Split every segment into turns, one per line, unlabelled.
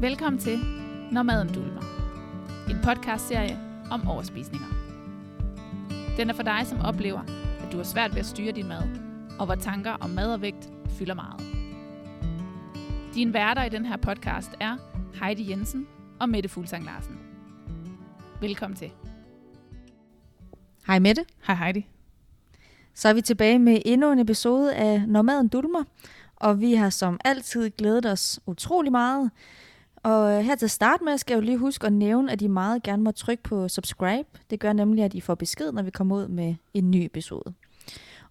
Velkommen til Når maden dulmer. En podcastserie om overspisninger. Den er for dig, som oplever, at du har svært ved at styre din mad, og hvor tanker om mad og vægt fylder meget. Din værter i den her podcast er Heidi Jensen og Mette Fuglsang Larsen. Velkommen til.
Hej Mette.
Hej Heidi.
Så er vi tilbage med endnu en episode af Når maden dulmer, og vi har som altid glædet os utrolig meget. Og øh, her til start med skal jeg jo lige huske at nævne, at I meget gerne må trykke på subscribe. Det gør nemlig, at I får besked, når vi kommer ud med en ny episode.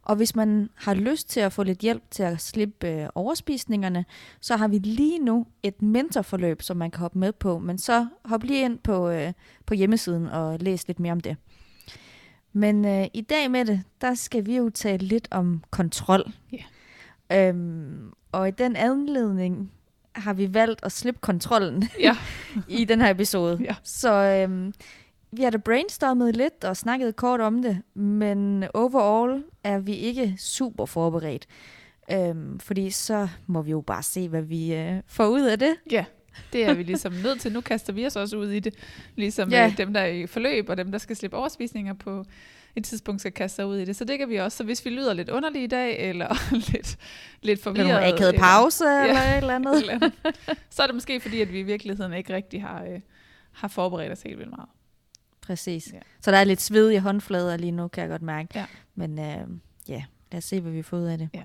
Og hvis man har lyst til at få lidt hjælp til at slippe øh, overspisningerne, så har vi lige nu et mentorforløb, som man kan hoppe med på. Men så hop lige ind på, øh, på hjemmesiden og læs lidt mere om det. Men øh, i dag med det, der skal vi jo tale lidt om kontrol.
Ja.
Øhm, og i den anledning har vi valgt at slippe kontrollen
Ja.
i den her episode.
Ja.
Så øhm, vi har da brainstormet lidt og snakket kort om det, men overall er vi ikke super forberedt. Øhm, fordi så må vi jo bare se, hvad vi øh, får ud af det.
Ja, det er vi ligesom nødt til. Nu kaster vi os også ud i det. Ligesom
Ja.
ja. dem, der er i forløb, og dem, der skal slippe overspisninger på et tidspunkt, skal kaste sig ud i det. Så det kan vi også. Så hvis vi lyder lidt underlige i dag, eller lidt, lidt forvirret,
nogle akavet
eller-
pause
Ja.
eller et eller andet.
eller andet, så er det måske fordi, at vi i virkeligheden ikke rigtig har, øh, har forberedt os helt vildt meget.
Præcis.
Ja.
Så der er lidt sved i håndflader lige nu, kan jeg godt mærke.
Ja.
Men øh, ja, lad os se, hvad vi får ud af det.
Ja.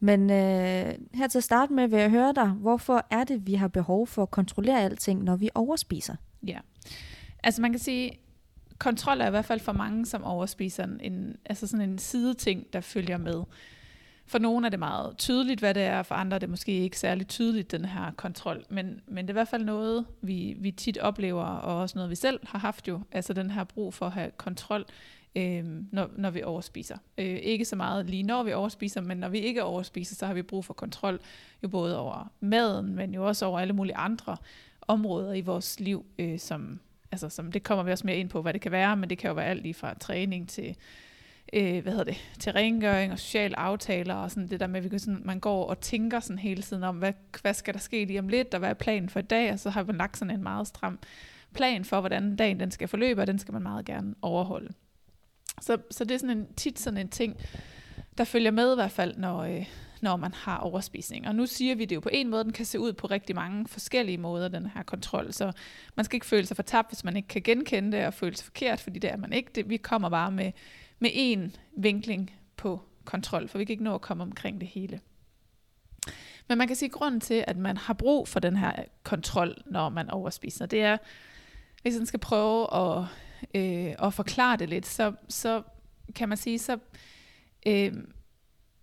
Men øh, her til at starte med vil jeg høre dig, hvorfor er det, vi har behov for at kontrollere alting, når vi overspiser?
Ja. Altså man kan sige, kontrol er i hvert fald for mange, som overspiser en- en, altså sådan en sideting, der følger med. For nogle er det meget tydeligt, hvad det er, for andre er det måske ikke særlig tydeligt, den her kontrol. Men, men det er i hvert fald noget, vi, vi tit oplever, og også noget, vi selv har haft jo. Altså den her brug for at have kontrol, øh, når, når vi overspiser. Øh, ikke så meget lige når vi overspiser, men når vi ikke overspiser, så har vi brug for kontrol jo både over maden, men jo også over alle mulige andre områder i vores liv, øh, som, altså, som det kommer vi også mere ind på, hvad det kan være, men det kan jo være alt lige fra træning til, øh, hvad hedder det, til rengøring og sociale aftaler og sådan det der med, at vi kan sådan, man går og tænker sådan hele tiden om, hvad, hvad skal der ske lige om lidt, og hvad er planen for i dag, og så har man lagt sådan en meget stram plan for, hvordan dagen den skal forløbe, og den skal man meget gerne overholde. Så, så det er sådan en, tit sådan en ting, der følger med i hvert fald, når, øh, når man har overspisning. Og nu siger vi det jo på en måde, den kan se ud på rigtig mange forskellige måder, den her kontrol. Så man skal ikke føle sig fortabt, hvis man ikke kan genkende det, og føle sig forkert, fordi det er man ikke. Det, vi kommer bare med, med én vinkling på kontrol, for vi kan ikke nå at komme omkring det hele. Men man kan sige, at grunden til, at man har brug for den her kontrol, når man overspiser, det er, hvis man skal prøve at, øh, at forklare det lidt, så, så kan man sige, så, øh,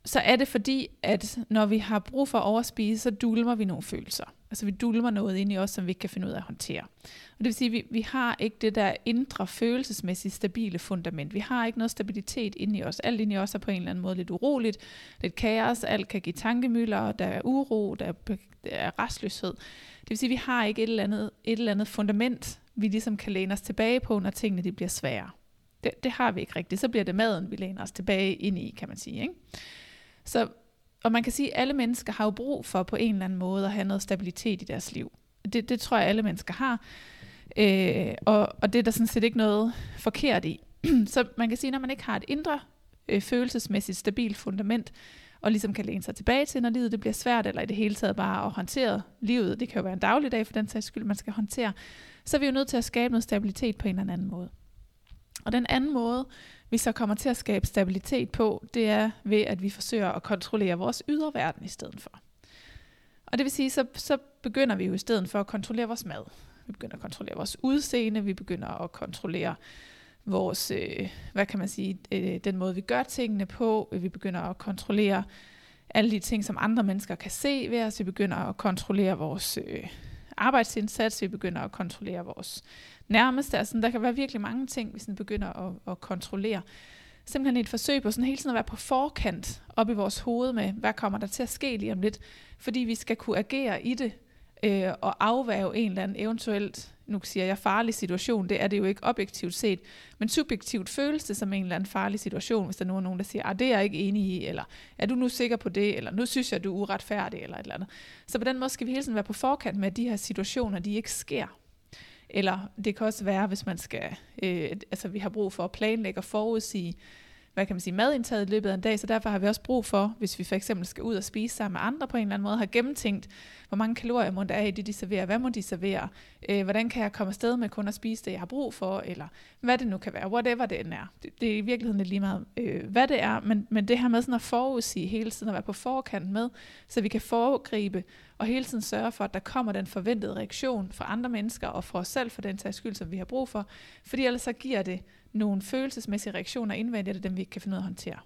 så er det fordi, at når vi har brug for at overspise, så dulmer vi nogle følelser. Altså vi dulmer noget ind i os, som vi ikke kan finde ud af at håndtere. Og det vil sige, at vi, vi har ikke det der indre følelsesmæssigt stabile fundament. Vi har ikke noget stabilitet inde i os. Alt inde i os er på en eller anden måde lidt uroligt, lidt kaos, alt kan give tankemøller, der er uro, der er, der er restløshed. Det vil sige, at vi har ikke et eller andet, et eller andet fundament, vi ligesom kan læne os tilbage på, når tingene de bliver svære. Det, det har vi ikke rigtigt. Så bliver det maden, vi læner os tilbage ind i, kan man sige. Ikke? Så, og man kan sige, at alle mennesker har jo brug for på en eller anden måde at have noget stabilitet i deres liv. Det, det tror jeg, alle mennesker har. Øh, og, og det er der sådan set ikke noget forkert i. Så man kan sige, når man ikke har et indre øh, følelsesmæssigt stabilt fundament, og ligesom kan læne sig tilbage til, når livet det bliver svært, eller i det hele taget bare at håndtere livet, det kan jo være en dagligdag for den sags skyld, man skal håndtere, så er vi jo nødt til at skabe noget stabilitet på en eller anden måde. Og den anden måde, vi så kommer til at skabe stabilitet på, det er ved, at vi forsøger at kontrollere vores ydre verden i stedet for. Og det vil sige, så, så begynder vi jo i stedet for at kontrollere vores mad. Vi begynder at kontrollere vores udseende, vi begynder at kontrollere vores, øh, hvad kan man sige, øh, den måde vi gør tingene på. Vi begynder at kontrollere alle de ting, som andre mennesker kan se ved os. Vi begynder at kontrollere vores øh, arbejdsindsats, vi begynder at kontrollere vores nærmeste. Altså, der kan være virkelig mange ting, vi sådan begynder at, at kontrollere. Simpelthen et forsøg på sådan hele tiden at være på forkant op i vores hoved med, hvad kommer der til at ske lige om lidt, fordi vi skal kunne agere i det øh, og afværge en eller anden eventuelt nu siger jeg farlig situation, det er det jo ikke objektivt set, men subjektivt føles det som en eller anden farlig situation, hvis der nu er nogen, der siger, ah, det er jeg ikke enig i, eller er du nu sikker på det, eller nu synes jeg, du er uretfærdig, eller et eller andet. Så på den måde skal vi hele tiden være på forkant med, at de her situationer, de ikke sker. Eller det kan også være, hvis man skal, øh, altså vi har brug for at planlægge og forudsige, hvad kan man sige, madindtaget i løbet af en dag, så derfor har vi også brug for, hvis vi for eksempel skal ud og spise sammen med andre på en eller anden måde, har gennemtænkt, hvor mange kalorier må der er i det, de serverer, hvad må de servere, øh, hvordan kan jeg komme afsted med kun at spise det, jeg har brug for, eller hvad det nu kan være, whatever det end er. Det, det er i virkeligheden lidt lige meget, øh, hvad det er, men, men det her med sådan at forudsige hele tiden, at være på forkant med, så vi kan foregribe og hele tiden sørge for, at der kommer den forventede reaktion fra andre mennesker, og fra os selv for den sags skyld, som vi har brug for, fordi ellers så giver det nogle følelsesmæssige reaktioner indvendigt, og dem vi ikke kan finde ud af at håndtere.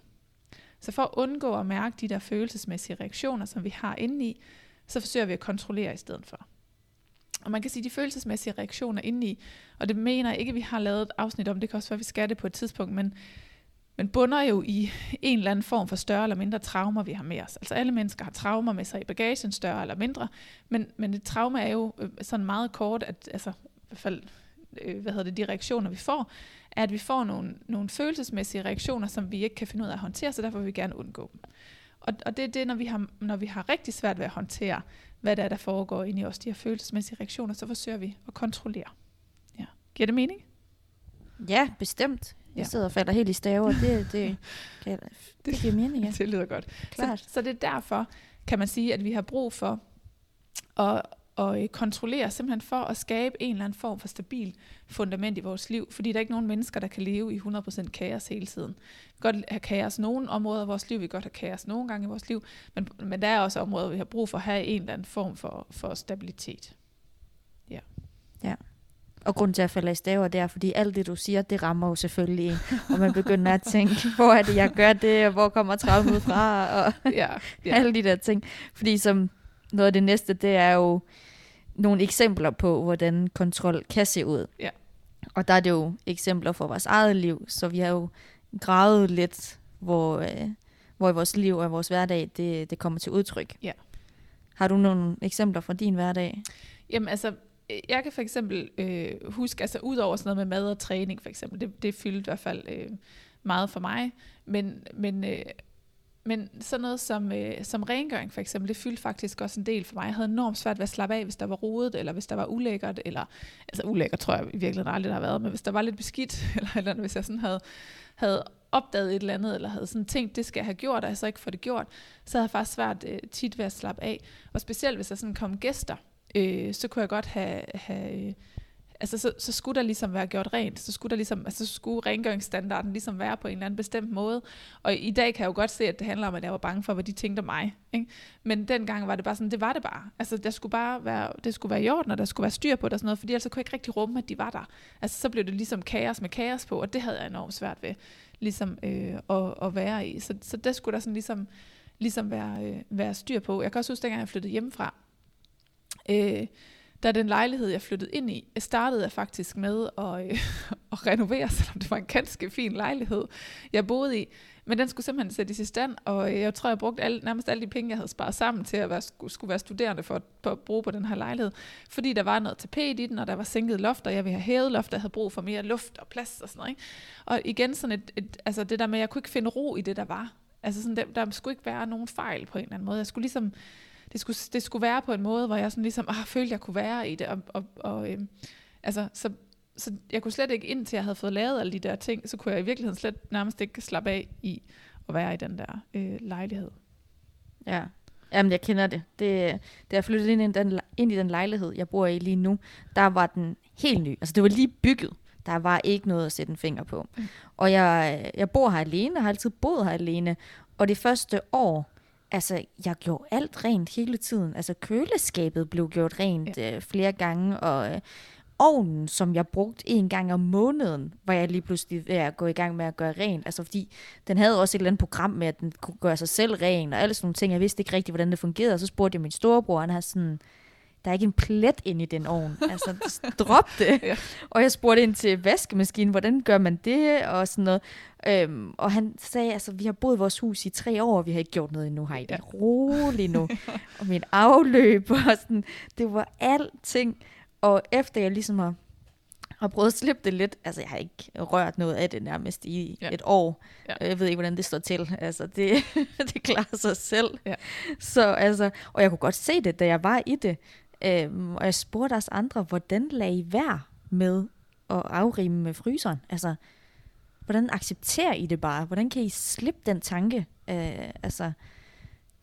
Så for at undgå at mærke de der følelsesmæssige reaktioner, som vi har indeni, så forsøger vi at kontrollere i stedet for. Og man kan sige, de følelsesmæssige reaktioner indeni, og det mener jeg ikke, at vi har lavet et afsnit om, det kan også være, at vi skal det på et tidspunkt, men, men bunder jo i en eller anden form for større eller mindre traumer, vi har med os. Altså alle mennesker har traumer med sig i bagagen, større eller mindre, men, men et trauma er jo øh, sådan meget kort, at altså, i hvert fald øh, hvad hedder det, de reaktioner, vi får, er, at vi får nogle, nogle følelsesmæssige reaktioner, som vi ikke kan finde ud af at håndtere, så derfor vil vi gerne undgå dem. Og, og det er det, når vi, har, når vi har rigtig svært ved at håndtere, hvad der er, der foregår inde i os, de her følelsesmæssige reaktioner, så forsøger vi at kontrollere. Ja. Giver det mening?
Ja, bestemt. Jeg ja. sidder og falder helt i staver. Det, det, det, det giver mening, ja.
Det lyder godt. Klart. Så, så det er derfor, kan man sige, at vi har brug for at, og øh, kontrollere simpelthen for at skabe en eller anden form for stabil fundament i vores liv, fordi der er ikke nogen mennesker, der kan leve i 100% kaos hele tiden. Vi kan godt have kaos nogle områder af vores liv, vi kan godt have kaos nogle gange i vores liv, men, men der er også områder, vi har brug for at have en eller anden form for, for stabilitet. Ja.
Ja. Og grunden til at falde i staver, det er, fordi alt det, du siger, det rammer jo selvfølgelig en. Og man begynder at tænke, hvor er det, jeg gør det, og hvor kommer traumet fra, og ja, ja. alle de der ting. Fordi som noget af det næste, det er jo, nogle eksempler på, hvordan kontrol kan se ud.
Ja.
Og der er det jo eksempler for vores eget liv, så vi har jo gravet lidt, hvor, øh, hvor i vores liv og vores hverdag, det, det kommer til udtryk.
Ja.
Har du nogle eksempler fra din hverdag?
Jamen altså, jeg kan for eksempel øh, huske, altså ud over sådan noget med mad og træning for eksempel, det, det fyldte i hvert fald øh, meget for mig, men, men øh, men sådan noget som, øh, som rengøring for eksempel, det fyldte faktisk også en del for mig. Jeg havde enormt svært ved at slappe af, hvis der var rodet, eller hvis der var ulækkert, eller, altså ulækkert tror jeg i virkeligheden aldrig, der har været, men hvis der var lidt beskidt, eller, eller hvis jeg sådan havde, havde opdaget et eller andet, eller havde sådan tænkt, det skal jeg have gjort, og jeg så ikke får det gjort, så havde jeg faktisk svært øh, tit ved at slappe af. Og specielt hvis der sådan kom gæster, øh, så kunne jeg godt have, have øh, altså så, så skulle der ligesom være gjort rent, så skulle der ligesom, altså så skulle rengøringsstandarden ligesom være på en eller anden bestemt måde. Og i dag kan jeg jo godt se, at det handler om, at jeg var bange for, hvad de tænkte om mig. Ikke? Men dengang var det bare sådan, det var det bare. Altså der skulle bare være, det skulle være i orden, og der skulle være styr på det og sådan noget, fordi ellers kunne jeg ikke rigtig rumme, at de var der. Altså så blev det ligesom kaos med kaos på, og det havde jeg enormt svært ved ligesom øh, at, at være i. Så, så det skulle der sådan ligesom, ligesom være, øh, være styr på. Jeg kan også huske, dengang jeg flyttede hjemmefra, øh, da den lejlighed, jeg flyttede ind i, startede jeg faktisk med at, øh, at renovere, selvom det var en ganske fin lejlighed, jeg boede i. Men den skulle simpelthen sættes i stand, og øh, jeg tror, jeg brugte alle, nærmest alle de penge, jeg havde sparet sammen til at være, skulle være studerende for at, for at bruge på den her lejlighed. Fordi der var noget tapet i den, og der var sænket loft, og jeg ville have hævet loft, jeg havde brug for mere luft og plads og sådan noget. Ikke? Og igen sådan et, et, altså det der med, at jeg kunne ikke finde ro i det, der var. Altså sådan, der, der skulle ikke være nogen fejl på en eller anden måde. Jeg skulle ligesom det skulle, det skulle være på en måde, hvor jeg sådan ligesom, ah, følte, jeg kunne være i det. Og, og, og øh, altså, så, så jeg kunne slet ikke, indtil jeg havde fået lavet alle de der ting, så kunne jeg i virkeligheden slet nærmest ikke slappe af i at være i den der øh, lejlighed.
Ja, Jamen, jeg kender det. det da jeg flyttede ind i, den, ind i den lejlighed, jeg bor i lige nu, der var den helt ny. Altså, det var lige bygget. Der var ikke noget at sætte en finger på. Mm. Og jeg, jeg bor her alene, jeg har altid boet her alene. Og det første år, altså, jeg gjorde alt rent hele tiden. Altså, køleskabet blev gjort rent ja. øh, flere gange, og øh, ovnen, som jeg brugte en gang om måneden, var jeg lige pludselig ved at gå i gang med at gøre rent. Altså, fordi den havde også et eller andet program med, at den kunne gøre sig selv ren, og alle sådan nogle ting. Jeg vidste ikke rigtigt, hvordan det fungerede, og så spurgte jeg min storebror, han har sådan, der er ikke en plet ind i den ovn. Altså, drop det. ja. Og jeg spurgte ind til vaskemaskinen, hvordan gør man det, og sådan noget. Øhm, og han sagde, altså, vi har boet i vores hus i tre år, og vi har ikke gjort noget endnu, har I det roligt nu. og min afløb, og sådan, det var alting. Og efter jeg ligesom har, har prøvet at slippe det lidt, altså jeg har ikke rørt noget af det nærmest i
Ja.
ja. et år.
Ja.
Ja. Jeg ved ikke, hvordan det står til. Altså det, det klarer sig selv.
Ja.
Så altså, og jeg kunne godt se det, da jeg var i det. Øhm, og jeg spurgte os andre, hvordan lagde I værd med at afrime med fryseren? Altså, hvordan accepterer I det bare? Hvordan kan I slippe den tanke? Øh, altså,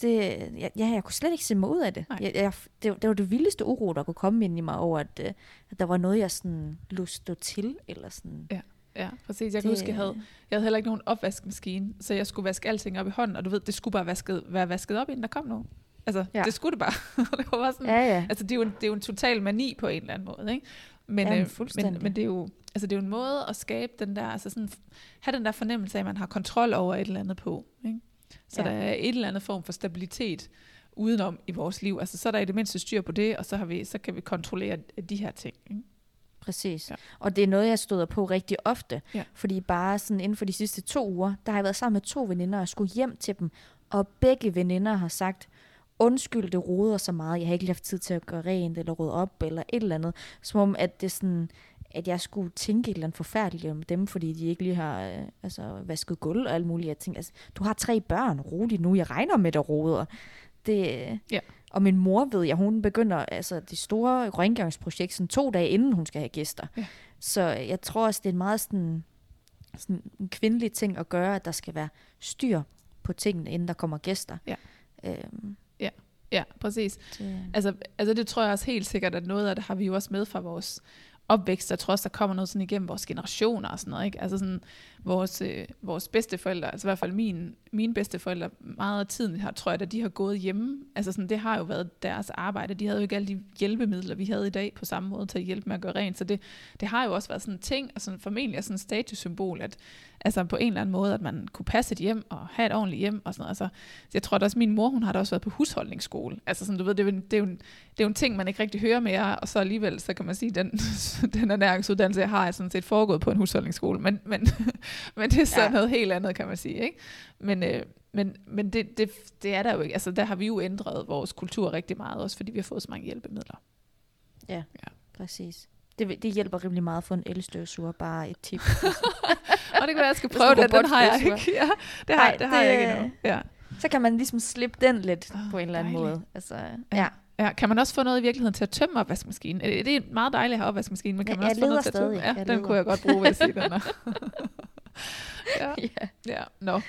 det, ja, ja, jeg kunne slet ikke se mig ud af det. Jeg, jeg, det, det var det vildeste uro, der kunne komme ind i mig over, at, øh, at der var noget, jeg sådan stå til, eller sådan.
Ja, præcis. Jeg kan huske, jeg havde, jeg havde heller ikke nogen opvaskemaskine, så jeg skulle vaske alting op i hånden, og du ved, det skulle bare vasket, være vasket op, inden der kom nogen. Altså, ja.
Ja.
det skulle det bare. det var bare sådan,
Ja, ja.
Altså, det er, jo en, det er jo en total mani på en eller anden måde, ikke? Men,
Jamen,
øh, men, men det er jo altså det er jo en måde at skabe den der, altså sådan, have den der fornemmelse af, at man har kontrol over et eller andet på, ikke? Så
Ja.
der er et eller andet form for stabilitet udenom i vores liv. Altså, så er der i det mindste styr på det, og så, har vi, så kan vi kontrollere de her ting. Ikke?
Præcis.
Ja.
Ja. Og det er noget, jeg støder på rigtig ofte.
Ja.
Fordi bare sådan inden for de sidste to uger, der har jeg været sammen med to veninder, og skulle hjem til dem. Og begge veninder har sagt, undskyld, det roder så meget. Jeg har ikke lige haft tid til at gøre rent, eller rydde op, eller et eller andet. Som om, at det sådan, at jeg skulle tænke et eller andet forfærdeligt om dem, fordi de ikke lige har øh, altså, vasket gulv og alt muligt. Jeg tænker, altså, du har tre børn, roligt nu, jeg regner med, det roder. Det,
Ja.
Og min mor ved jeg, hun begynder altså det store rengøringsprojekt sådan to dage inden hun skal have gæster.
Ja.
Så jeg tror også, det er en meget sådan, sådan en kvindelig ting at gøre, at der skal være styr på tingene, inden der kommer gæster.
Ja.
Øhm,
Ja, præcis.
det,
Altså, altså det tror jeg også helt sikkert, at noget af det har vi jo også med fra vores opvækst. Tror også, der kommer noget sådan igennem vores generationer og sådan noget. Ikke? Altså sådan vores, øh, vores bedsteforældre, altså i hvert fald min, mine bedsteforældre, meget af tiden har, tror jeg, at de har gået hjemme. Altså sådan, det har jo været deres arbejde. De havde jo ikke alle de hjælpemidler, vi havde i dag på samme måde til at hjælpe med at gøre rent. Så det, det har jo også været sådan en ting, og sådan formentlig er sådan et statussymbol, at altså på en eller anden måde, at man kunne passe et hjem og have et ordentligt hjem og sådan noget. Altså, jeg tror at også, min mor, hun har da også været på husholdningsskole. Altså sådan, du ved, det er, jo en, det, er jo en, det er jo en ting, man ikke rigtig hører mere, og så alligevel, så kan man sige, den, den ernæringsuddannelse, jeg har, er sådan set foregået på en husholdningsskole. Men, men, men det er så ja. Noget helt andet, kan man sige. Ikke? Men, øh, men, men det, det, det er der jo ikke. Altså, der har vi jo ændret vores kultur rigtig meget, også fordi vi har fået så mange hjælpemidler.
ja,
Ja.
præcis. Det, det hjælper rimelig meget for en elstøvsuger, bare et tip.
Og det kan være, jeg skal
Hvis
prøve det,
går
den har jeg ikke. Ja, det har,
Nej,
det har jeg ikke
det-
endnu. Ja.
Så kan man ligesom slippe den lidt
Ah,
på en eller anden
dejligt.
måde. Altså,
Ja.
ja.
Ja, kan man også få noget i virkeligheden til at tømme opvaskemaskinen? Det det er meget dejligt at have opvaskemaskinen, men kan
Ja,
man også få noget til at tømme? Ja, den kunne jeg godt bruge, vil jeg sige. Den er. ja,
ja.
ja, nå.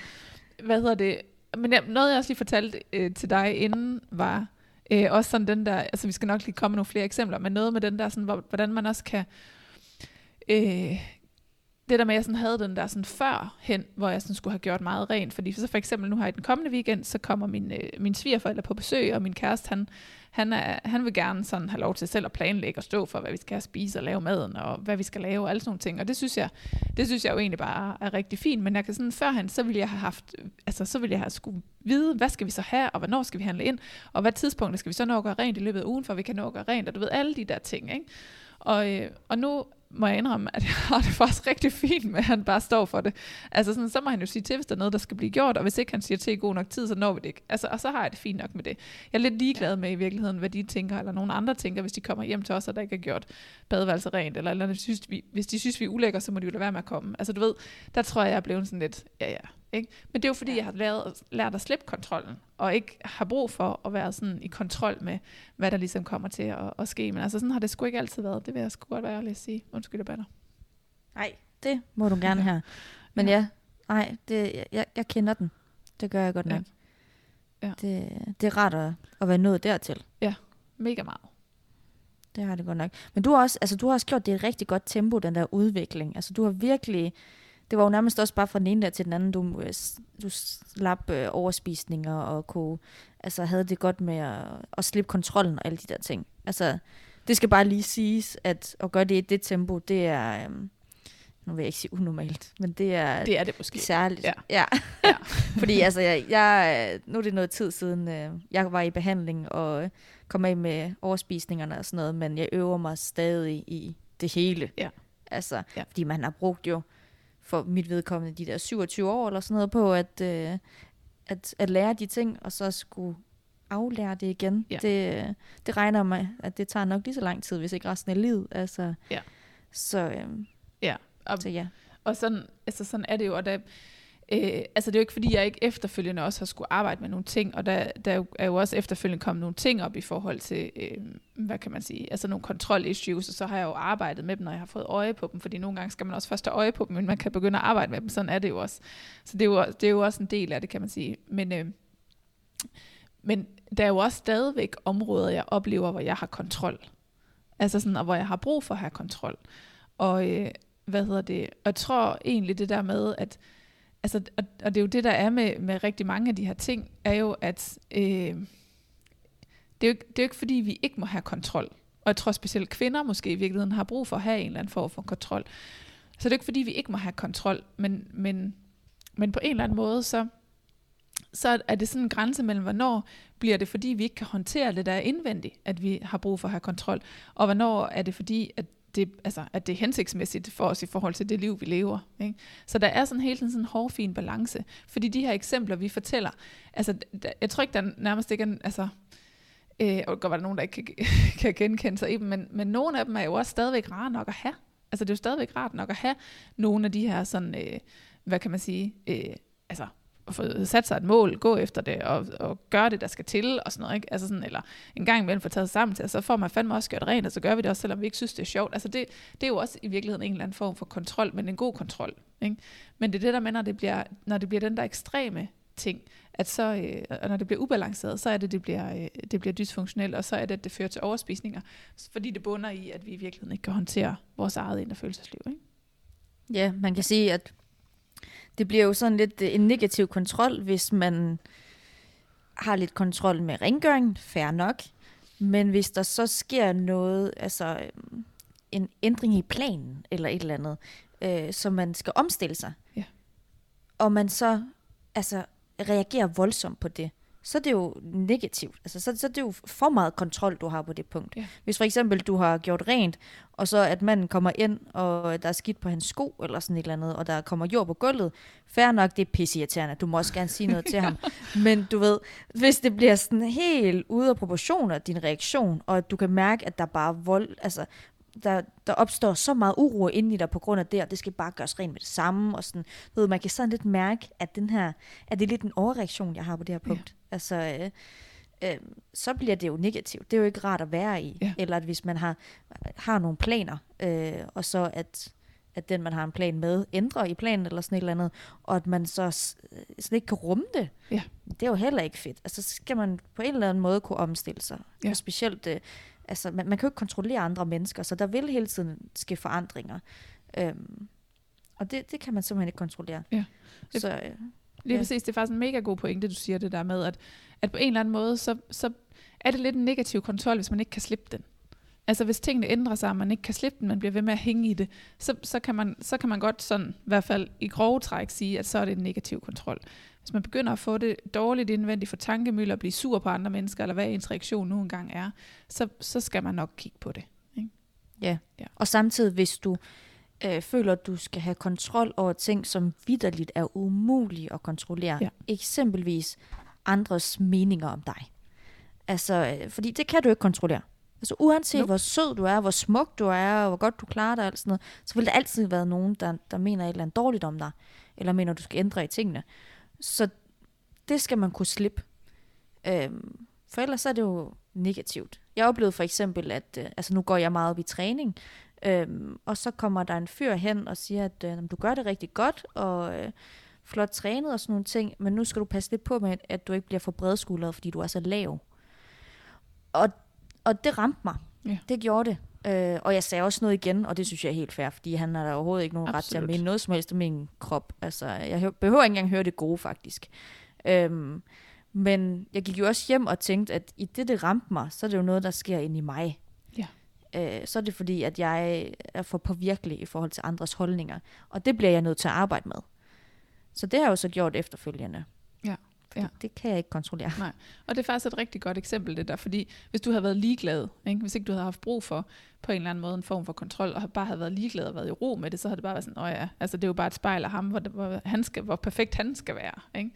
Hvad hedder det? Men ja, noget jeg også lige fortalte øh, til dig inden var øh, også sådan den der, altså vi skal nok lige komme med nogle flere eksempler, men noget med den der, sådan, hvor, hvordan man også kan, øh, det der med, at jeg sådan havde den der sådan før hen, hvor jeg sådan skulle have gjort meget rent, fordi så for eksempel nu her i den kommende weekend, så kommer min, øh, min svigerforældre på besøg, og min kæreste, han, han, er, han vil gerne sådan have lov til selv at planlægge og stå for, hvad vi skal have spise og lave maden, og hvad vi skal lave og alle sådan nogle ting. Og det synes jeg, det synes jeg jo egentlig bare er rigtig fint, men jeg kan sådan førhen, så ville jeg have haft, altså så ville jeg have skulle vide, hvad skal vi så have, og hvornår skal vi handle ind, og hvad tidspunkt skal vi så nå at gøre rent i løbet af ugen, for vi kan nå at gøre rent, og du ved, alle de der ting, ikke? Og, øh, og nu må jeg indrømme, at jeg har det faktisk rigtig fint med, at han bare står for det. Altså sådan, så må han jo sige til, hvis der er noget, der skal blive gjort, og hvis ikke han siger til i god nok tid, så når vi det ikke. Altså, og så har jeg det fint nok med det. Jeg er lidt ligeglad med i virkeligheden, hvad de tænker, eller nogen andre tænker, hvis de kommer hjem til os, og der ikke er gjort badeværelse rent, eller, eller andet. Synes, vi, hvis de synes, vi er ulækre, så må de jo lade være med at komme. Altså du ved, der tror jeg, jeg er blevet sådan lidt, ja ja. Ikke? Men det er jo fordi,
Ja.
jeg har lært, lært at slippe kontrollen, og ikke har brug for at være sådan i kontrol med, hvad der ligesom kommer til at, at ske. Men altså sådan har det sgu ikke altid været. Det vil jeg sgu godt være ærlig at sige. Undskyld, jeg bander.
Nej, det må du gerne have. Men
Ja.
ja, nej, det, jeg, jeg kender den. Det gør jeg godt
Ja.
nok.
Ja.
Det, det er rart at, at være nået dertil.
Mega meget.
Det har det godt nok. Men du har også, altså, du har også gjort det i et rigtig godt tempo, den der udvikling. Altså, du har virkelig... Det var jo nærmest også bare fra den ene der til den anden, du, øh, du slap øh, overspisninger og kunne, altså, havde det godt med at, at slippe kontrollen og alle de der ting. Altså, det skal bare lige siges, at at gøre det i det tempo, det er... Øhm, nu vil jeg ikke sige unormalt, men det er,
Det er det måske.
særligt.
Ja.
ja.
Ja.
Fordi altså, jeg, jeg, nu er det noget tid siden, øh, jeg var i behandling og øh, kom af med overspisningerne og sådan noget, men jeg øver mig stadig i det hele.
Ja.
Altså,
ja.
fordi man har brugt jo for mit vedkommende de der 27 år eller sådan noget på at, øh, at, at lære de ting, og så skulle aflære det igen.
Ja.
Det, det regner mig, at det tager nok lige så lang tid, hvis ikke resten af livet. Altså,
Ja.
Så, øhm,
Ja, og,
så ja.
og sådan, altså sådan er det jo, og der, øh, altså det er jo ikke fordi, jeg ikke efterfølgende også har skulle arbejde med nogle ting, og der, der er jo- er jo også efterfølgende kommet nogle ting op i forhold til, øh, hvad kan man sige, altså nogle kontrol-issues, og så har jeg jo arbejdet med dem, når jeg har fået øje på dem, fordi nogle gange skal man også først have øje på dem, men man kan begynde at arbejde med dem, sådan er det jo også. Så det er jo, det er jo også en del af det, kan man sige. Men, øh, men der er jo også stadigvæk områder, jeg oplever, hvor jeg har kontrol. Altså sådan, og hvor jeg har brug for at have kontrol. Og øh, hvad hedder det? Og jeg tror egentlig det der med, at altså, og, og det er jo det, der er med, med rigtig mange af de her ting, er jo, at øh, det, er jo, ikke- det er jo ikke fordi, vi ikke må have kontrol. Og jeg tror specielt kvinder måske i virkeligheden har brug for at have en eller anden form for kontrol. Så det er jo ikke fordi, vi ikke må have kontrol, men, men, men på en eller anden måde, så, så er det sådan en grænse mellem, hvornår bliver det, fordi vi ikke kan håndtere det, der er indvendigt, at vi har brug for at have kontrol, og hvornår er det, fordi at det, altså, at det er hensigtsmæssigt for os i forhold til det liv, vi lever. Ikke? Så der er sådan hele tiden sådan en hårfin balance. Fordi de her eksempler, vi fortæller, altså, der, jeg tror ikke, der nærmest ikke er, altså, øh, og godt var der nogen, der ikke kan, kan genkende sig i dem, men, men nogle af dem er jo også stadigvæk rare nok at have. Altså det er jo stadigvæk rart nok at have nogle af de her sådan, øh, hvad kan man sige, øh, altså få sat sig et mål, gå efter det, og, og gøre det, der skal til, og sådan noget, ikke? Altså sådan, eller en gang imellem få taget sig sammen til, og så får man fandme også gjort rent, og så gør vi det også, selvom vi ikke synes, det er sjovt. Altså det, det er jo også i virkeligheden en eller anden form for kontrol, men en god kontrol, ikke? Men det er det, der med, når det bliver, når det bliver den der ekstreme ting, at så, øh, og når det bliver ubalanceret, så er det, det bliver, øh, det bliver dysfunktionelt, og så er det, at det fører til overspisninger, fordi det bunder i, at vi i virkeligheden ikke kan håndtere vores eget ind- og følelsesliv, ikke?
Ja, man kan sige, at det bliver jo sådan lidt øh, en negativ kontrol, hvis man har lidt kontrol med rengøring, fair nok. Men hvis der så sker noget, altså øhm, en ændring i planen eller et eller andet, øh, så man skal omstille sig,
Ja.
og man så altså, reagerer voldsomt på det, så er det jo negativt. Altså, så, så er det jo for meget kontrol, du har på det punkt.
Ja.
Hvis for eksempel du har gjort rent, og så at manden kommer ind, og der er skidt på hans sko, eller sådan et eller andet, og der kommer jord på gulvet, fair nok, det er pisseirriterende. Du må også gerne sige noget til ham. Men du ved, hvis det bliver sådan helt ude af proportioner, din reaktion, og at du kan mærke, at der bare vold, altså, der, der opstår så meget uro inde i dig på grund af det, og det skal bare gøres rent med det samme, og sådan, ved, man kan sådan lidt mærke, at den her, at det er lidt en overreaktion, jeg har på det her punkt. Altså, øh, øh, så bliver det jo negativt. Det er jo ikke rart at være i.
Ja.
Eller at hvis man har, har nogle planer, øh, og så at, at den, man har en plan med, ændrer i planen eller sådan et eller andet, og at man så s- slet ikke kan rumme det.
Ja.
Det er jo heller ikke fedt. Altså, så skal man på en eller anden måde kunne omstille sig.
Ja.
Og specielt, øh, altså, man, man kan jo ikke kontrollere andre mennesker, så der vil hele tiden ske forandringer. Øhm, og det, det kan man simpelthen ikke kontrollere.
Ja.
Så, øh,
Lige
Ja.
præcis, det er faktisk en mega god pointe, du siger det der med, at, at på en eller anden måde, så, så er det lidt en negativ kontrol, hvis man ikke kan slippe den. Altså hvis tingene ændrer sig, og man ikke kan slippe den, man bliver ved med at hænge i det, så, så, kan, man, så kan man godt sådan, i hvert fald i grove træk sige, at så er det en negativ kontrol. Hvis man begynder at få det dårligt indvendigt for tankemøller, og blive sur på andre mennesker, eller hvad ens reaktion nu engang er, så, så skal man nok kigge på det.
Ja.
Ja.
Og samtidig, hvis du øh, føler, at du skal have kontrol over ting, som vidderligt er umulige at kontrollere,
Ja.
eksempelvis andres meninger om dig. Altså, øh, fordi det kan du ikke kontrollere. Altså uanset
Nope.
hvor sød du er, hvor smuk du er, og hvor godt du klarer dig og alt sådan noget, så vil der altid være nogen, der, der mener et eller andet dårligt om dig, eller mener, du skal ændre i tingene. Så det skal man kunne slippe. Øhm, for ellers så er det jo negativt. Jeg oplevede for eksempel, at øh, altså nu går jeg meget op i træning, øhm, og så kommer der en fyr hen og siger, at øh, du gør det rigtig godt, og øh, flot trænet og sådan nogle ting, men nu skal du passe lidt på med, at du ikke bliver for bredskuldret, fordi du er så lav. Og, og det ramte mig.
Ja.
Det gjorde det. Øh, og jeg sagde også noget igen, og det synes jeg er helt fair, fordi han har da overhovedet ikke nogen ret til at
Absolut.
mene noget som helst om min krop. Altså, jeg hø- behøver ikke engang høre det gode, faktisk. Øhm, men jeg gik jo også hjem og tænkte, at i det, det ramte mig, så er det jo noget, der sker inde i mig.
Ja.
Øh, så er det fordi, at jeg er for påvirkelig i forhold til andres holdninger. Og det bliver jeg nødt til at arbejde med. Så det har jeg jo så gjort efterfølgende.
Ja,
Fordi
ja.
Det kan jeg ikke kontrollere.
Og det er faktisk et rigtig godt eksempel, det der, fordi hvis du havde været ligeglad, ikke? hvis ikke du havde haft brug for på en eller anden måde en form for kontrol, og bare havde været ligeglad og været i ro med det, så havde det bare været sådan, åh ja, altså det er jo bare et spejl af ham, hvor, det, hvor, han skal, hvor perfekt han skal være. Ikke?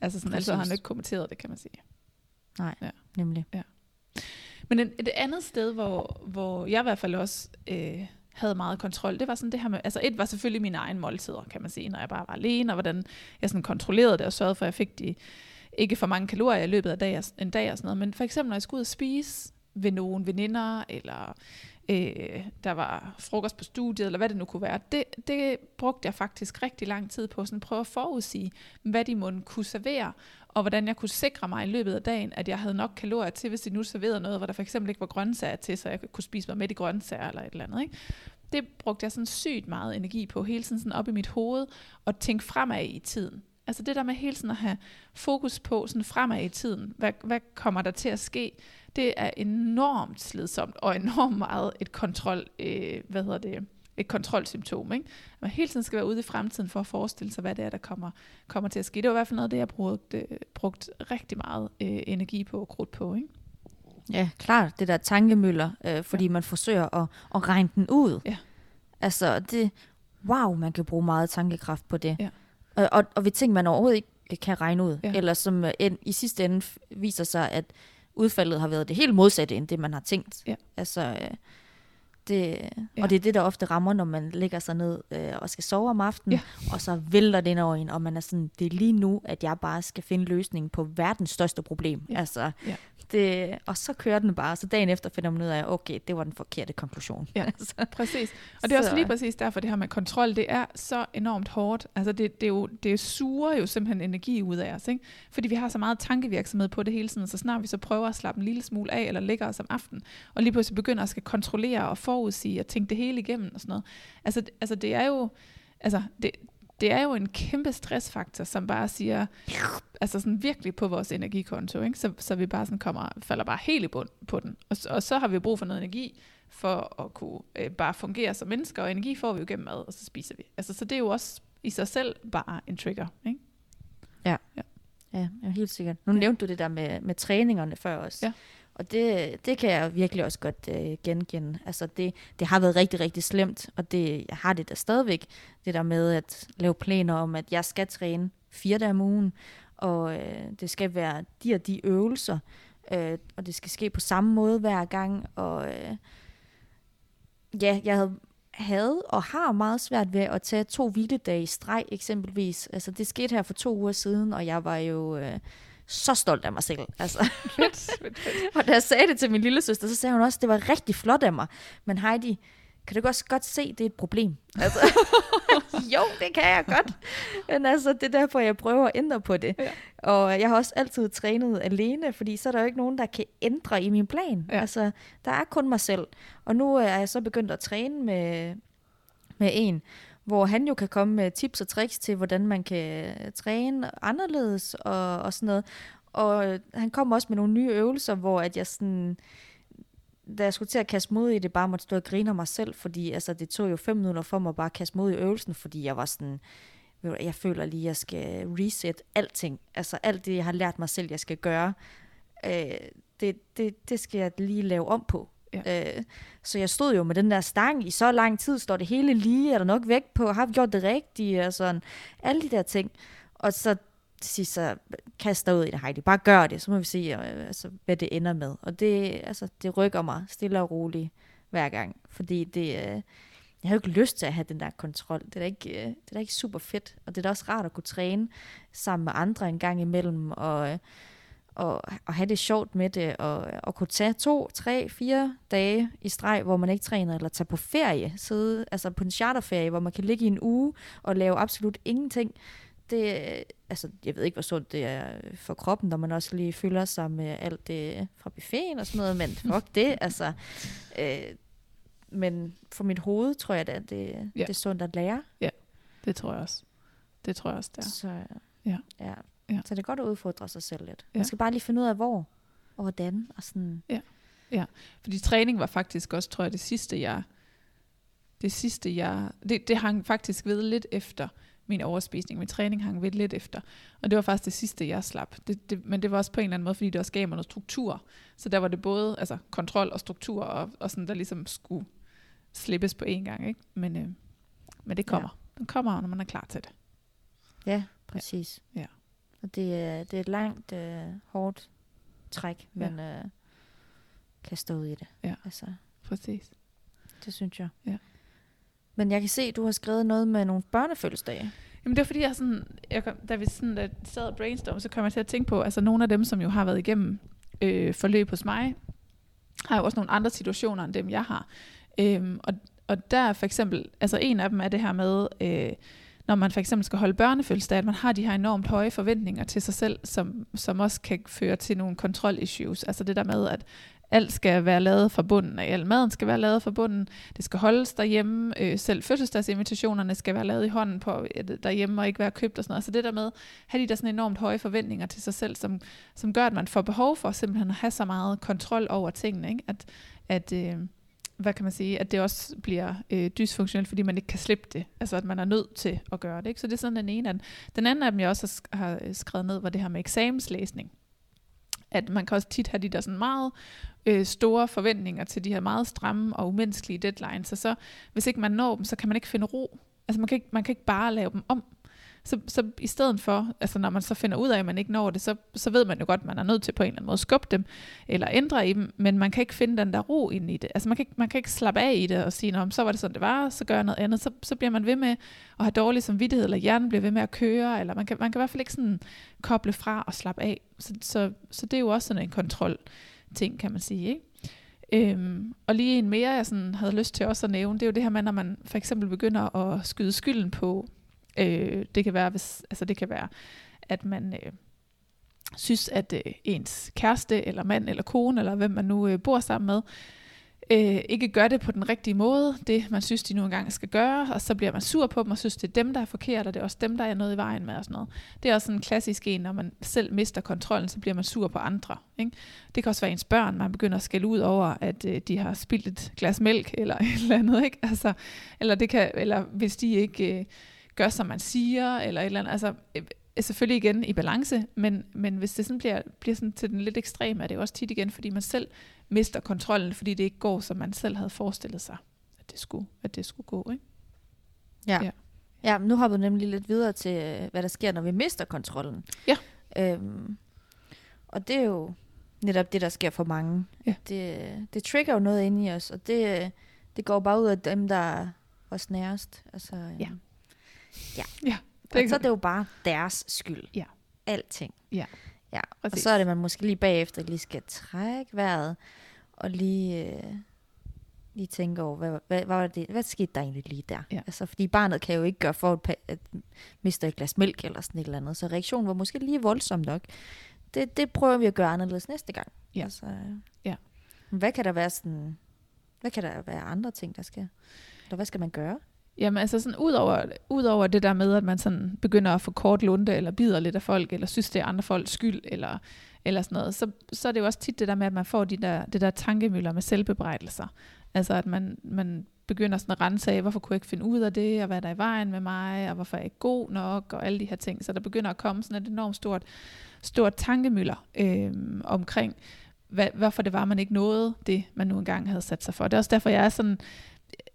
Altså sådan, altså har han
Præcis.
ikke kommenteret det, kan man sige.
Nej,
Ja.
nemlig.
Men et, et andet sted, hvor, hvor jeg i hvert fald også øh, havde meget kontrol, det var sådan det her med, altså et var selvfølgelig mine egne måltider, kan man sige, når jeg bare var alene, og hvordan jeg sådan kontrollerede det og sørgede for, at jeg fik de, ikke for mange kalorier i løbet af dag, en dag og sådan noget, men for eksempel, når jeg skulle ud og spise ved nogle veninder, eller øh, der var frokost på studiet, eller hvad det nu kunne være, det, det brugte jeg faktisk rigtig lang tid på, sådan at prøve at forudsige, hvad de måtte kunne servere, og hvordan jeg kunne sikre mig i løbet af dagen, at jeg havde nok kalorier til, hvis de nu serverede noget, hvor der for eksempel ikke var grøntsager til, så jeg kunne spise mig med i grøntsager eller et eller andet. Ikke? Det brugte jeg sådan sygt meget energi på, hele tiden sådan op i mit hoved, og tænke fremad i tiden. Altså det der med hele tiden at have fokus på sådan fremad i tiden, hvad, hvad kommer der til at ske, det er enormt slidsomt, og enormt meget et kontrol, øh, hvad hedder det, et kontrolsymptom. Ikke? Man hele tiden skal være ude i fremtiden for at forestille sig, hvad det er, der kommer, kommer til at ske. Det var i hvert fald noget af det, jeg brugte, brugt rigtig meget øh, energi på og krudt på. Ikke?
Ja, klart, det der tankemøller, øh, fordi ja. man forsøger at, at regne den ud.
Ja.
Altså, det, wow, man kan bruge meget tankekraft på det.
Ja.
Og, og, og ved ting, man overhovedet ikke kan regne ud,
Ja.
eller som øh, en, i sidste ende viser sig, at udfaldet har været det helt modsatte, end det man har tænkt.
Ja.
Altså, øh, det,
Ja.
og det er det, der ofte rammer, når man lægger sig ned øh, og skal sove om aftenen,
Ja.
og så vælter det ind over en, og man er sådan, det er lige nu, at jeg bare skal finde løsningen på verdens største problem.
Ja.
Altså,
Ja.
det, og så kører den bare, så dagen efter finder man ud af, okay, det var den forkerte konklusion.
Ja.
altså,
Præcis. Og det er også
Så-
lige præcis derfor, det her med kontrol, det er så enormt hårdt. Altså det, det, er jo, det suger jo simpelthen energi ud af os, ikke? Fordi vi har så meget tankevirksomhed på det hele tiden, så snart vi så prøver at slappe en lille smule af, eller lægger os om aftenen, og lige pludselig begynder at skal kontrollere og forudsige og tænke det hele igennem og sådan noget. Altså, altså det er jo, altså det, det er jo en kæmpe stressfaktor, som bare siger, altså sådan virkelig på vores energikonto, ikke? Så, så vi bare sådan kommer, falder bare helt i bund på den. Og, og så har vi brug for noget energi, for at kunne øh, bare fungere som mennesker, og energi får vi jo gennem mad, og så spiser vi. Altså, så det er jo også i sig selv bare en trigger, ikke?
Ja, ja, helt sikkert. Nu
Ja.
nævnte du det der med, med træningerne før også.
Ja.
Og det, det kan jeg virkelig også godt øh, genkende. Altså det, det har været rigtig, rigtig slemt, og det, jeg har det da stadigvæk. Det der med at lave planer om, at jeg skal træne fire dage om ugen, og øh, det skal være de og de øvelser, øh, og det skal ske på samme måde hver gang. Og øh, ja, jeg havde, havde og har meget svært ved at tage to hviledage i streg eksempelvis. Altså det skete her for to uger siden, og jeg var jo øh, så stolt af mig selv. Altså. Og da jeg sagde det til min lille søster, så sagde hun også, at det var rigtig flot af mig. Men Heidi, kan du også godt se, det er et problem? Altså, jo, det kan jeg godt. Men altså, det er derfor, jeg prøver at ændre på det.
Ja.
Og jeg har også altid trænet alene, fordi så er der jo ikke nogen, der kan ændre i min plan.
Ja.
Altså, der er kun mig selv. Og nu er jeg så begyndt at træne med, med en, hvor han jo kan komme med tips og tricks til, hvordan man kan øh, træne anderledes og, og sådan noget. Og øh, han kom også med nogle nye øvelser, hvor at jeg sådan, da jeg skulle til at kaste mod i det, bare måtte stå og grine mig selv, fordi altså, det tog jo fem minutter for mig bare at kaste mod i øvelsen, fordi jeg var sådan, jeg føler lige, at jeg skal reset alting. Altså alt det, jeg har lært mig selv, jeg skal gøre, øh, det, det, det skal jeg lige lave om på.
Ja.
Øh, så jeg stod jo med den der stang i så lang tid, står det hele lige, er der nok vægt på, har vi gjort det rigtigt, og sådan, alle de der ting. Og så til sidst, så kaster ud i det, Heidi, bare gør det, så må vi se, øh, altså, hvad det ender med. Og det, altså, det rykker mig stille og roligt hver gang, fordi det, øh, jeg har jo ikke lyst til at have den der kontrol. Det er, da ikke, øh, det er da ikke super fedt, og det er da også rart at kunne træne sammen med andre en gang imellem, og, øh, og, og have det sjovt med det, og, og kunne tage to, tre, fire dage i streg, hvor man ikke træner, eller tage på ferie, sidde altså på en charterferie, hvor man kan ligge i en uge og lave absolut ingenting. Det, altså, jeg ved ikke, hvor sundt det er for kroppen, når man også lige fylder sig med alt det fra buffeten og sådan noget, men fuck det, altså. Øh, men for mit hoved tror jeg da, det, ja. det er sundt at lære.
Det tror jeg også. Det tror jeg også, det er.
Så,
Ja.
ja.
Ja.
så det er godt at udfordre sig selv lidt.
Ja.
Man skal bare lige finde ud af, hvor og hvordan. Og sådan.
Fordi træning var faktisk også, tror jeg, det sidste, jeg... Det sidste, jeg... Det, det hang faktisk ved lidt efter min overspisning. Min træning hang ved lidt efter. Og det var faktisk det sidste, jeg slap. Det, det, men det var også på en eller anden måde, fordi det også gav mig noget struktur. Så der var det både altså, kontrol og struktur, og, og sådan, der ligesom skulle slippes på én gang. Ikke? Men, øh, men det kommer. Ja. Den kommer, når man er klar til det.
Ja, præcis.
Ja.
Og det, er- det er et langt, øh, hårdt træk, man øh, kan stå ud i det.
Ja.
Altså,
Præcis.
det synes jeg.
Ja.
Men jeg kan se, at du har skrevet noget med nogle børnefødselsdage.
Jamen det er fordi, jeg sådan, jeg kom, da vi sådan, da sad og brainstorm, så kom jeg til at tænke på, altså nogle af dem, som jo har været igennem øh, forløb hos mig, har jo også nogle andre situationer end dem, jeg har. Øhm, og, og der er for eksempel, altså en af dem er det her med, øh, når man for eksempel skal holde børnefødselsdag, at man har de her enormt høje forventninger til sig selv, som, som også kan føre til nogle kontrol-issues. Altså det der med, at alt skal være lavet fra bunden af, al maden skal være lavet fra bunden, det skal holdes derhjemme, øh, selv fødselsdagsinvitationerne skal være lavet i hånden på øh, derhjemme og ikke være købt og sådan noget. Så det der med, at have de der sådan enormt høje forventninger til sig selv, som, som gør, at man får behov for simpelthen at have så meget kontrol over tingene, ikke? at, at øh, hvad kan man sige, at det også bliver øh, dysfunktionelt, fordi man ikke kan slippe det. Altså at man er nødt til at gøre det. Ikke? Så det er sådan den ene af den. Den anden af dem, jeg også har, øh, skrevet ned, var det her med eksamenslæsning. At man kan også tit have de der sådan meget øh, store forventninger til de her meget stramme og umenneskelige deadlines. Så, så hvis ikke man når dem, så kan man ikke finde ro. Altså man kan ikke, man kan ikke bare lave dem om. Så, så i stedet for, altså når man så finder ud af, at man ikke når det, så, så ved man jo godt, at man er nødt til på en eller anden måde at skubbe dem, eller ændre i dem, men man kan ikke finde den der ro ind i det. Altså man kan ikke, man kan ikke slappe af i det og sige, om så var det sådan, det var, så gør jeg noget andet. Så, så bliver man ved med at have dårlig samvittighed, eller hjernen bliver ved med at køre, eller man kan, man kan i hvert fald ikke sådan koble fra og slappe af. Så, så, så det er jo også sådan en kontrol ting, kan man sige, ikke? Øhm, og lige en mere, jeg sådan havde lyst til også at nævne, det er jo det her med, når man for eksempel begynder at skyde skylden på Øh, det kan være, hvis, altså det kan være, at man øh, synes, at øh, ens kæreste eller mand eller kone eller hvem man nu øh, bor sammen med, øh, ikke gør det på den rigtige måde, det man synes, de nu engang skal gøre, og så bliver man sur på dem og synes, det er dem, der er forkert, og det er også dem, der er noget i vejen med og sådan noget. Det er også sådan en klassisk en, når man selv mister kontrollen, så bliver man sur på andre. Ikke? Det kan også være ens børn, man begynder at skælde ud over, at øh, de har spildt et glas mælk eller et eller andet. Ikke? Altså, eller, det kan, eller hvis de ikke... Øh, gør, som man siger, eller et eller andet. Altså, øh, selvfølgelig igen i balance, men, men hvis det sådan bliver, bliver sådan til den lidt ekstreme, er det jo også tit igen, fordi man selv mister kontrollen, fordi det ikke går, som man selv havde forestillet sig, at det skulle, at det skulle gå. Ikke?
Ja.
Ja.
ja. Nu har vi nemlig lidt videre til, øh, hvad der sker, når vi mister kontrollen.
Ja.
Øhm, og det er jo netop det, der sker for mange.
Ja.
Det, det trigger jo noget inde i os, og det, det går bare ud af dem, der er os nærest. Altså, øhm,
Ja.
Ja.
Ja,
Det og så er det jo bare deres skyld.
Ja.
Alting.
Ja,
Ja. Og så er det, man måske lige bagefter lige skal trække vejret, og lige, øh, lige tænke over, hvad, hvad, hvad, var det, hvad skete der egentlig lige der?
Ja.
Altså, fordi barnet kan jo ikke gøre for at, at miste et glas mælk eller sådan et eller andet, så reaktionen var måske lige voldsom nok. Det, det prøver vi at gøre anderledes næste gang.
Ja.
Altså,
Ja.
Hvad kan der være sådan, hvad kan der være andre ting, der sker? Eller hvad skal man gøre?
Jamen altså sådan, ud over, ud over det der med, at man sådan begynder at få kort lunde, eller bider lidt af folk, eller synes, det er andre folks skyld, eller, eller sådan noget, så, så er det jo også tit det der med, at man får de der, det der tankemøller med selvbebrejdelser. Altså at man, man begynder sådan at rense af, hvorfor kunne jeg ikke finde ud af det, og hvad er der i vejen med mig, og hvorfor er jeg ikke god nok, og alle de her ting. Så der begynder at komme sådan et enormt stort, stort tankemøller øh, omkring, hvad, hvorfor det var, man ikke nåede det, man nu engang havde sat sig for. Det er også derfor, jeg er sådan,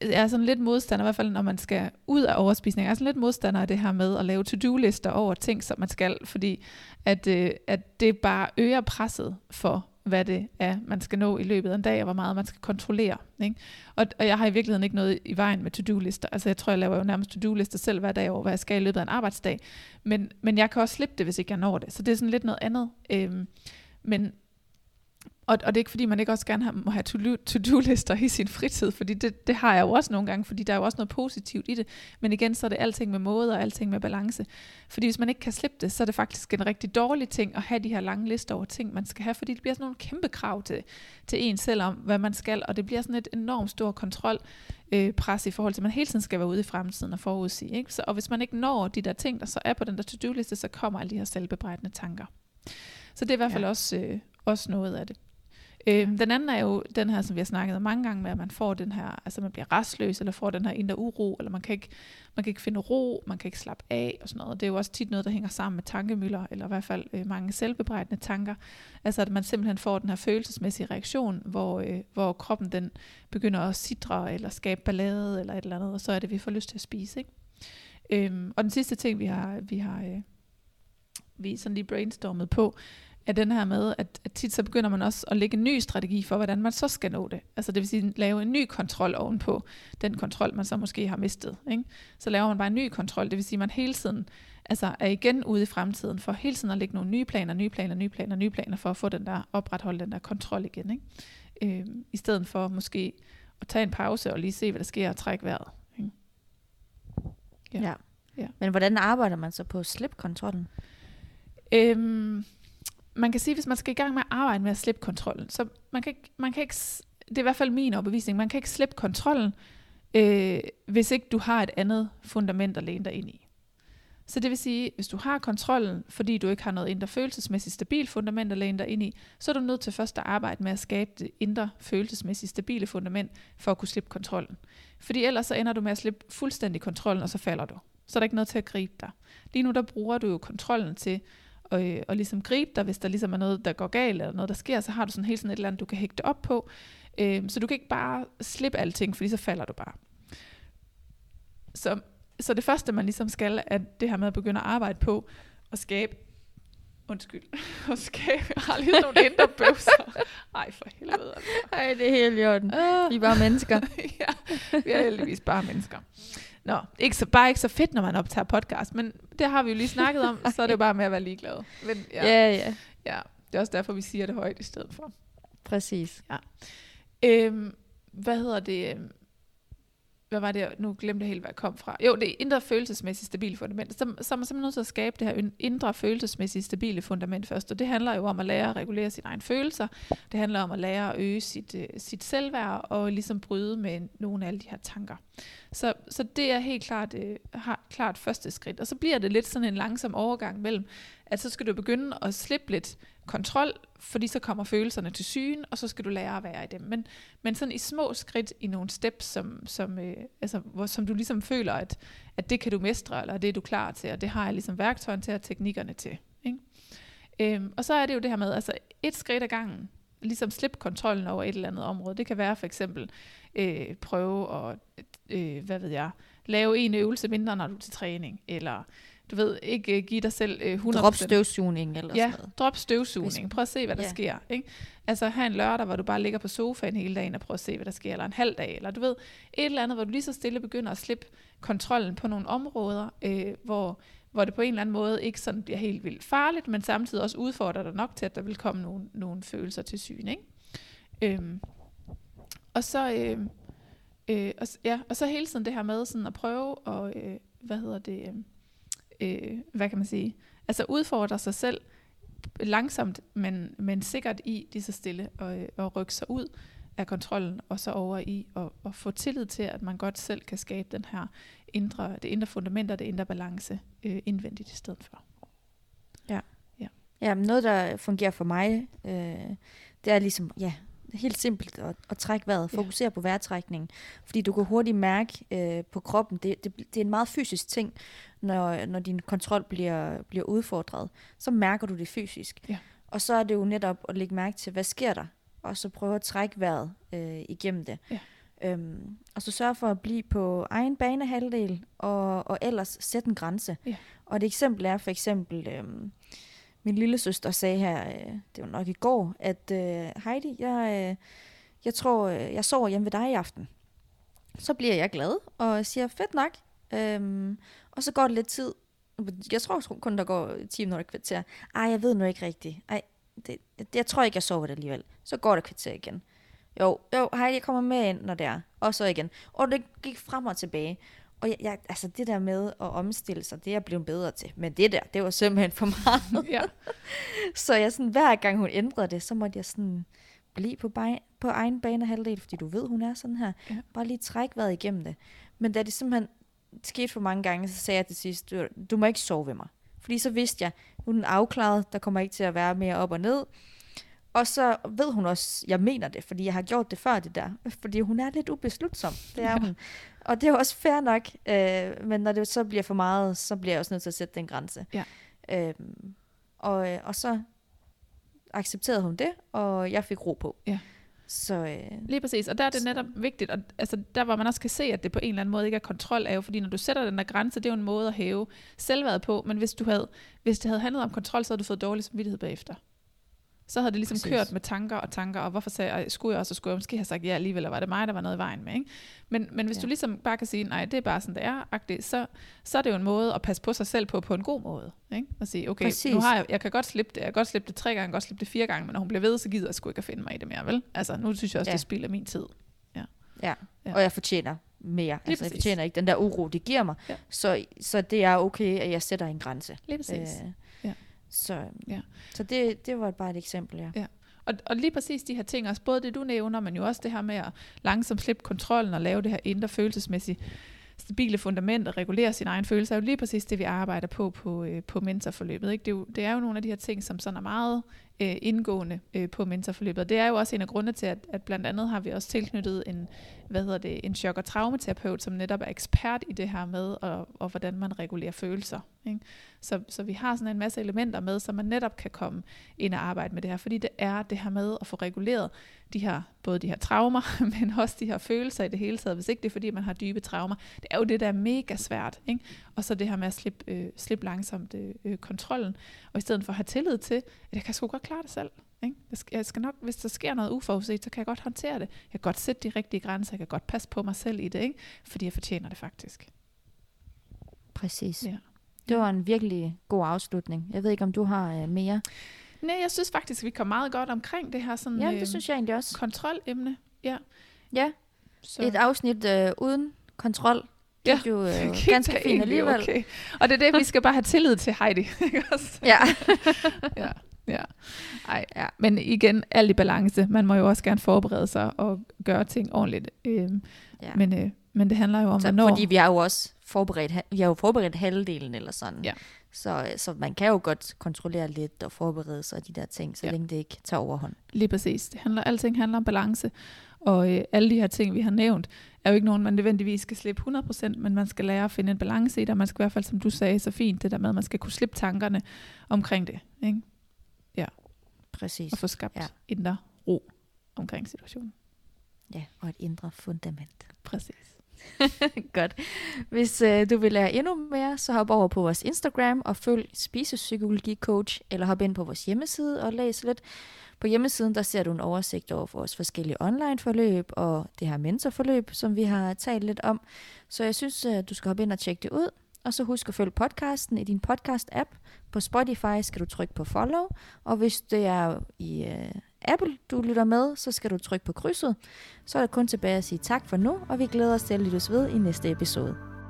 er sådan lidt modstander, i hvert fald når man skal ud af overspisning, jeg er sådan lidt modstander af det her med at lave to-do-lister over ting, som man skal, fordi at, øh, at det bare øger presset for, hvad det er, man skal nå i løbet af en dag, og hvor meget man skal kontrollere. Ikke? Og, og jeg har i virkeligheden ikke noget i vejen med to-do-lister. Altså jeg tror, jeg laver jo nærmest to-do-lister selv hver dag over, hvad jeg skal i løbet af en arbejdsdag. Men, men jeg kan også slippe det, hvis ikke jeg når det. Så det er sådan lidt noget andet. Øhm, men, og, og det er ikke fordi, man ikke også gerne har, må have to- to-do-lister i sin fritid, fordi det, det har jeg jo også nogle gange, fordi der er jo også noget positivt i det. Men igen, så er det alting med måde og alting med balance. Fordi hvis man ikke kan slippe det, så er det faktisk en rigtig dårlig ting at have de her lange lister over ting, man skal have, fordi det bliver sådan nogle kæmpe krav til, til en selv om, hvad man skal, og det bliver sådan et enormt stor kontrol øh, pres i forhold til, at man hele tiden skal være ude i fremtiden og forudsige. Ikke? Så, og hvis man ikke når de der ting, der så er på den der to-do-liste, så kommer alle de her selvbebrejdende tanker. Så det er i hvert fald
ja.
også, øh, også noget af det. Øh, den anden er jo den her, som vi har snakket om mange gange med, at man får den her, altså man bliver restløs, eller får den her indre uro, eller man kan ikke, man kan ikke finde ro, man kan ikke slappe af og sådan noget. Det er jo også tit noget, der hænger sammen med tankemøller, eller i hvert fald øh, mange selvbebrejdende tanker. Altså at man simpelthen får den her følelsesmæssige reaktion, hvor, øh, hvor kroppen den begynder at sidre, eller skabe ballade, eller et eller andet, og så er det, vi får lyst til at spise. Ikke? Øhm, og den sidste ting, vi har, vi har øh, vi sådan lige brainstormet på, er den her med, at, at tit så begynder man også at lægge en ny strategi for, hvordan man så skal nå det. Altså det vil sige, lave en ny kontrol ovenpå den kontrol, man så måske har mistet. Ikke? Så laver man bare en ny kontrol, det vil sige, at man hele tiden altså er igen ude i fremtiden, for hele tiden at lægge nogle nye planer, nye planer, nye planer, nye planer, for at få den der, opretholde den der kontrol igen. Ikke? Øh, I stedet for måske at tage en pause og lige se, hvad der sker og trække vejret. Ikke?
Ja. ja. ja. Men hvordan arbejder man så på at slippe kontrollen?
Øhm, man kan sige, hvis man skal i gang med at arbejde med at slippe kontrollen, så man kan, ikke, man kan ikke, det er i hvert fald min overbevisning, man kan ikke slippe kontrollen, øh, hvis ikke du har et andet fundament at læne dig ind i. Så det vil sige, hvis du har kontrollen, fordi du ikke har noget indre følelsesmæssigt stabilt fundament at læne dig ind i, så er du nødt til først at arbejde med at skabe det indre følelsesmæssigt stabile fundament, for at kunne slippe kontrollen. Fordi ellers så ender du med at slippe fuldstændig kontrollen, og så falder du. Så er der ikke noget til at gribe dig. Lige nu der bruger du jo kontrollen til at, øh, at ligesom gribe dig, hvis der ligesom er noget, der går galt, eller noget, der sker, så har du sådan helt sådan et eller andet, du kan hægte op på. Øh, så du kan ikke bare slippe alting, fordi så falder du bare. Så så det første, man ligesom skal, er det her med at begynde at arbejde på at skabe Undskyld. At skabe. Jeg har lige nogle indre bøvser. Ej, for helvede. Altså.
Ej, det er helt i orden. Uh. Vi er bare mennesker.
ja, vi er heldigvis bare mennesker. Nå, ikke så, bare ikke så fedt, når man optager podcast, men det har vi jo lige snakket om, så er det jo bare med at være ligeglad.
Men, ja, ja, ja.
ja. Det er også derfor, vi siger det højt i stedet for.
Præcis.
Ja. Øhm, hvad hedder det? Hvad var det, nu glemte jeg helt, hvad jeg kom fra. Jo, det er indre følelsesmæssigt stabile fundament. Så, så er man simpelthen nødt til at skabe det her indre følelsesmæssigt stabile fundament først. Og det handler jo om at lære at regulere sine egne følelser. Det handler om at lære at øge sit, øh, sit selvværd og ligesom bryde med nogle af alle de her tanker. Så, så det er helt klart, øh, har, klart første skridt. Og så bliver det lidt sådan en langsom overgang mellem, at så skal du begynde at slippe lidt kontrol, fordi så kommer følelserne til syne, og så skal du lære at være i dem. Men, men sådan i små skridt, i nogle steps, som, som, øh, altså, hvor, som du ligesom føler, at, at det kan du mestre, eller det er du klar til, og det har jeg ligesom værktøjen til, og teknikkerne til. Ikke? Øhm, og så er det jo det her med, altså et skridt ad gangen, ligesom slippe kontrollen over et eller andet område. Det kan være for eksempel øh, prøve at, øh, hvad ved jeg, lave en øvelse mindre, når du er til træning, eller du ved, ikke uh, give dig selv uh, 100%.
Drop støvsugning eller
ja,
sådan noget.
drop støvsugning. Prøv at se, hvad der ja. sker. Ikke? Altså have en lørdag, hvor du bare ligger på sofaen hele dagen og prøver at se, hvad der sker, eller en halv dag, eller du ved, et eller andet, hvor du lige så stille begynder at slippe kontrollen på nogle områder, øh, hvor, hvor det på en eller anden måde ikke sådan bliver helt vildt farligt, men samtidig også udfordrer dig nok til, at der vil komme nogle, nogle følelser til syn. Ikke? Øhm, og så... Øh, Øh, og, ja, og så hele tiden det her med sådan at prøve at, øh, hvad hedder det, øh, øh, hvad kan man sige, altså udfordre sig selv langsomt, men, men sikkert i lige så stille og, og rykke sig ud af kontrollen, og så over i at, at få tillid til, at man godt selv kan skabe den her indre, det indre fundament og det indre balance øh, indvendigt i stedet for.
Ja. Ja, ja noget, der fungerer for mig, øh, det er ligesom, ja, helt simpelt at, at trække vejret, fokusere ja. på vejrtrækningen, fordi du kan hurtigt mærke øh, på kroppen, det, det, det er en meget fysisk ting, når, når din kontrol bliver, bliver udfordret, så mærker du det fysisk. Ja. Og så er det jo netop at lægge mærke til, hvad sker der, og så prøve at trække vejret øh, igennem det. Ja. Øhm, og så sørge for at blive på egen banehalvdel, og, og ellers sætte en grænse. Ja. Og et eksempel er for eksempel, øhm, min lille søster sagde her, øh, det var nok i går, at øh, Heidi, jeg, øh, jeg tror, øh, jeg sover hjemme ved dig i aften. Så bliver jeg glad og siger, fedt nok. Øhm, og så går det lidt tid. Jeg tror kun, der går 10 minutter kvarter. Ej, jeg ved nu ikke rigtigt. Ej, det, det, jeg tror ikke, jeg sover det alligevel. Så går der kvarter igen. Jo, jo, hej, jeg kommer med ind, når det er. Og så igen. Og det gik frem og tilbage. Og jeg, jeg, altså det der med at omstille sig, det er jeg blevet bedre til. Men det der, det var simpelthen for meget. ja. så jeg sådan, hver gang hun ændrede det, så måtte jeg sådan blive på, bej, på egen bane halvdel, fordi du ved, hun er sådan her. Ja. Bare lige træk vejret igennem det. Men da det simpelthen skete for mange gange, så sagde jeg til sidst, du, du må ikke sove ved mig. Fordi så vidste jeg, nu er den afklaret, der kommer ikke til at være mere op og ned. Og så ved hun også, jeg mener det, fordi jeg har gjort det før det der. Fordi hun er lidt ubeslutsom, det er ja. hun. Og det er også fair nok, øh, men når det så bliver for meget, så bliver jeg også nødt til at sætte den grænse. Ja. Øhm, og, øh, og så accepterede hun det, og jeg fik ro på. Ja.
Så, øh, Lige præcis, og der er det netop vigtigt, og altså, der hvor man også kan se, at det på en eller anden måde ikke er kontrol af, fordi når du sætter den der grænse, det er jo en måde at hæve selvværdet på, men hvis, du havde, hvis det havde handlet om kontrol, så havde du fået dårlig samvittighed bagefter. Så havde det ligesom
Præcis.
Kørt med tanker og tanker, og hvorfor sagde jeg, skulle jeg også, og skulle jeg måske have sagt ja alligevel, eller var det mig, der var noget i vejen med, ikke? Men, men hvis
Ja.
ja. du ligesom bare kan sige, nej, det er bare sådan, det er, agtigt, så, så er det jo en måde at passe på sig selv på, på en god måde, ikke? Og sige, okay,
Præcis.
nu har jeg, jeg kan godt slippe det, jeg kan godt slippe det tre gange, jeg kan godt slippe det fire gange, men når hun bliver ved, så gider jeg sgu ikke at finde mig i det mere, vel? Altså, nu synes jeg også,
Ja.
ja. det spilder min tid.
Ja.
Ja.
Og jeg fortjener mere. Altså, jeg fortjener ikke den der uro, det giver mig.
Ja.
Så, så det er okay, at jeg sætter en grænse.
Lige præcis.
Øh,
Ja.
Så,
Ja.
så det, det var bare et eksempel, ja.
Ja. Og, og lige præcis de her ting, også både det du nævner, men jo også det her med at langsomt slippe kontrollen og lave det her indre følelsesmæssige stabile fundament og regulere sin egen følelse, er jo lige præcis det, vi arbejder på på, øh, på mentorforløbet. Ikke? Det, er jo, det er jo nogle af de her ting, som sådan er meget øh, indgående øh, på mentorforløbet. Det er jo også en af grundene til, at, at blandt andet har vi også tilknyttet en, hvad hedder det, en chok- og traumaterapeut, som netop er ekspert i det her med, og, og hvordan man regulerer følelser. Ikke? Så, så vi har sådan en masse elementer med, så man netop kan komme ind og arbejde med det her, fordi det er det her med at få reguleret de her, både de her traumer, men også de her følelser i det hele taget, hvis ikke det er fordi, man har dybe traumer. Det er jo det, der er mega svært. Ikke? Og så det her med at slippe, øh, slippe langsomt øh, øh kontrollen, og i stedet for at have tillid til, at jeg kan sgu godt klare det selv. Ikke? Jeg, skal, jeg skal nok, hvis der sker noget uforudset, så kan jeg godt håndtere det. Jeg kan godt sætte de rigtige grænser, jeg kan godt passe på mig selv i det, ikke? fordi jeg fortjener det faktisk.
Præcis.
Ja.
Det var en virkelig god afslutning. Jeg ved ikke, om du har øh, mere?
Nej, jeg synes faktisk, vi kom meget godt omkring det her sådan,
Ja,
øh,
det synes jeg egentlig også.
kontrolemne. Ja.
Ja,
Så.
et afsnit øh, uden kontrol. Det
Ja,
er jo øh, ganske fint alligevel.
Okay. Og det er det, vi skal bare have tillid til Heidi. ikke også?
Ja.
ja. Ja. Ej.
Ja.
Men igen, alt i balance. Man må jo også gerne forberede sig og gøre ting ordentligt. Øhm,
ja.
men, øh, men det handler jo om,
så,
hvornår...
fordi vi har jo også forberedt, vi har jo forberedt halvdelen eller sådan.
Ja.
Så, øh, så man kan jo godt kontrollere lidt og forberede sig og de der ting, så
Ja.
længe det ikke tager overhånd.
Lige præcis. Det handler, alting handler om balance. Og øh, alle de her ting, vi har nævnt, er jo ikke nogen, man nødvendigvis skal slippe 100%, men man skal lære at finde en balance i det, og man skal i hvert fald, som du sagde, så fint det der med, at man skal kunne slippe tankerne omkring det, ikke?
Præcis.
og få skabt Ja. indre ro omkring situationen.
Ja, og et indre fundament.
Præcis.
Godt. Hvis øh, du vil lære endnu mere, så hop over på vores Instagram og følg Spisepsykologi Coach, eller hop ind på vores hjemmeside og læs lidt. På hjemmesiden der ser du en oversigt over vores forskellige online-forløb og det her mentorforløb, som vi har talt lidt om. Så jeg synes, øh, du skal hoppe ind og tjekke det ud. Og så husk at følge podcasten i din podcast-app. På Spotify skal du trykke på follow, og hvis det er i øh, Apple, du lytter med, så skal du trykke på krydset. Så er der kun tilbage at sige tak for nu, og vi glæder os til at lyttes ved i næste episode.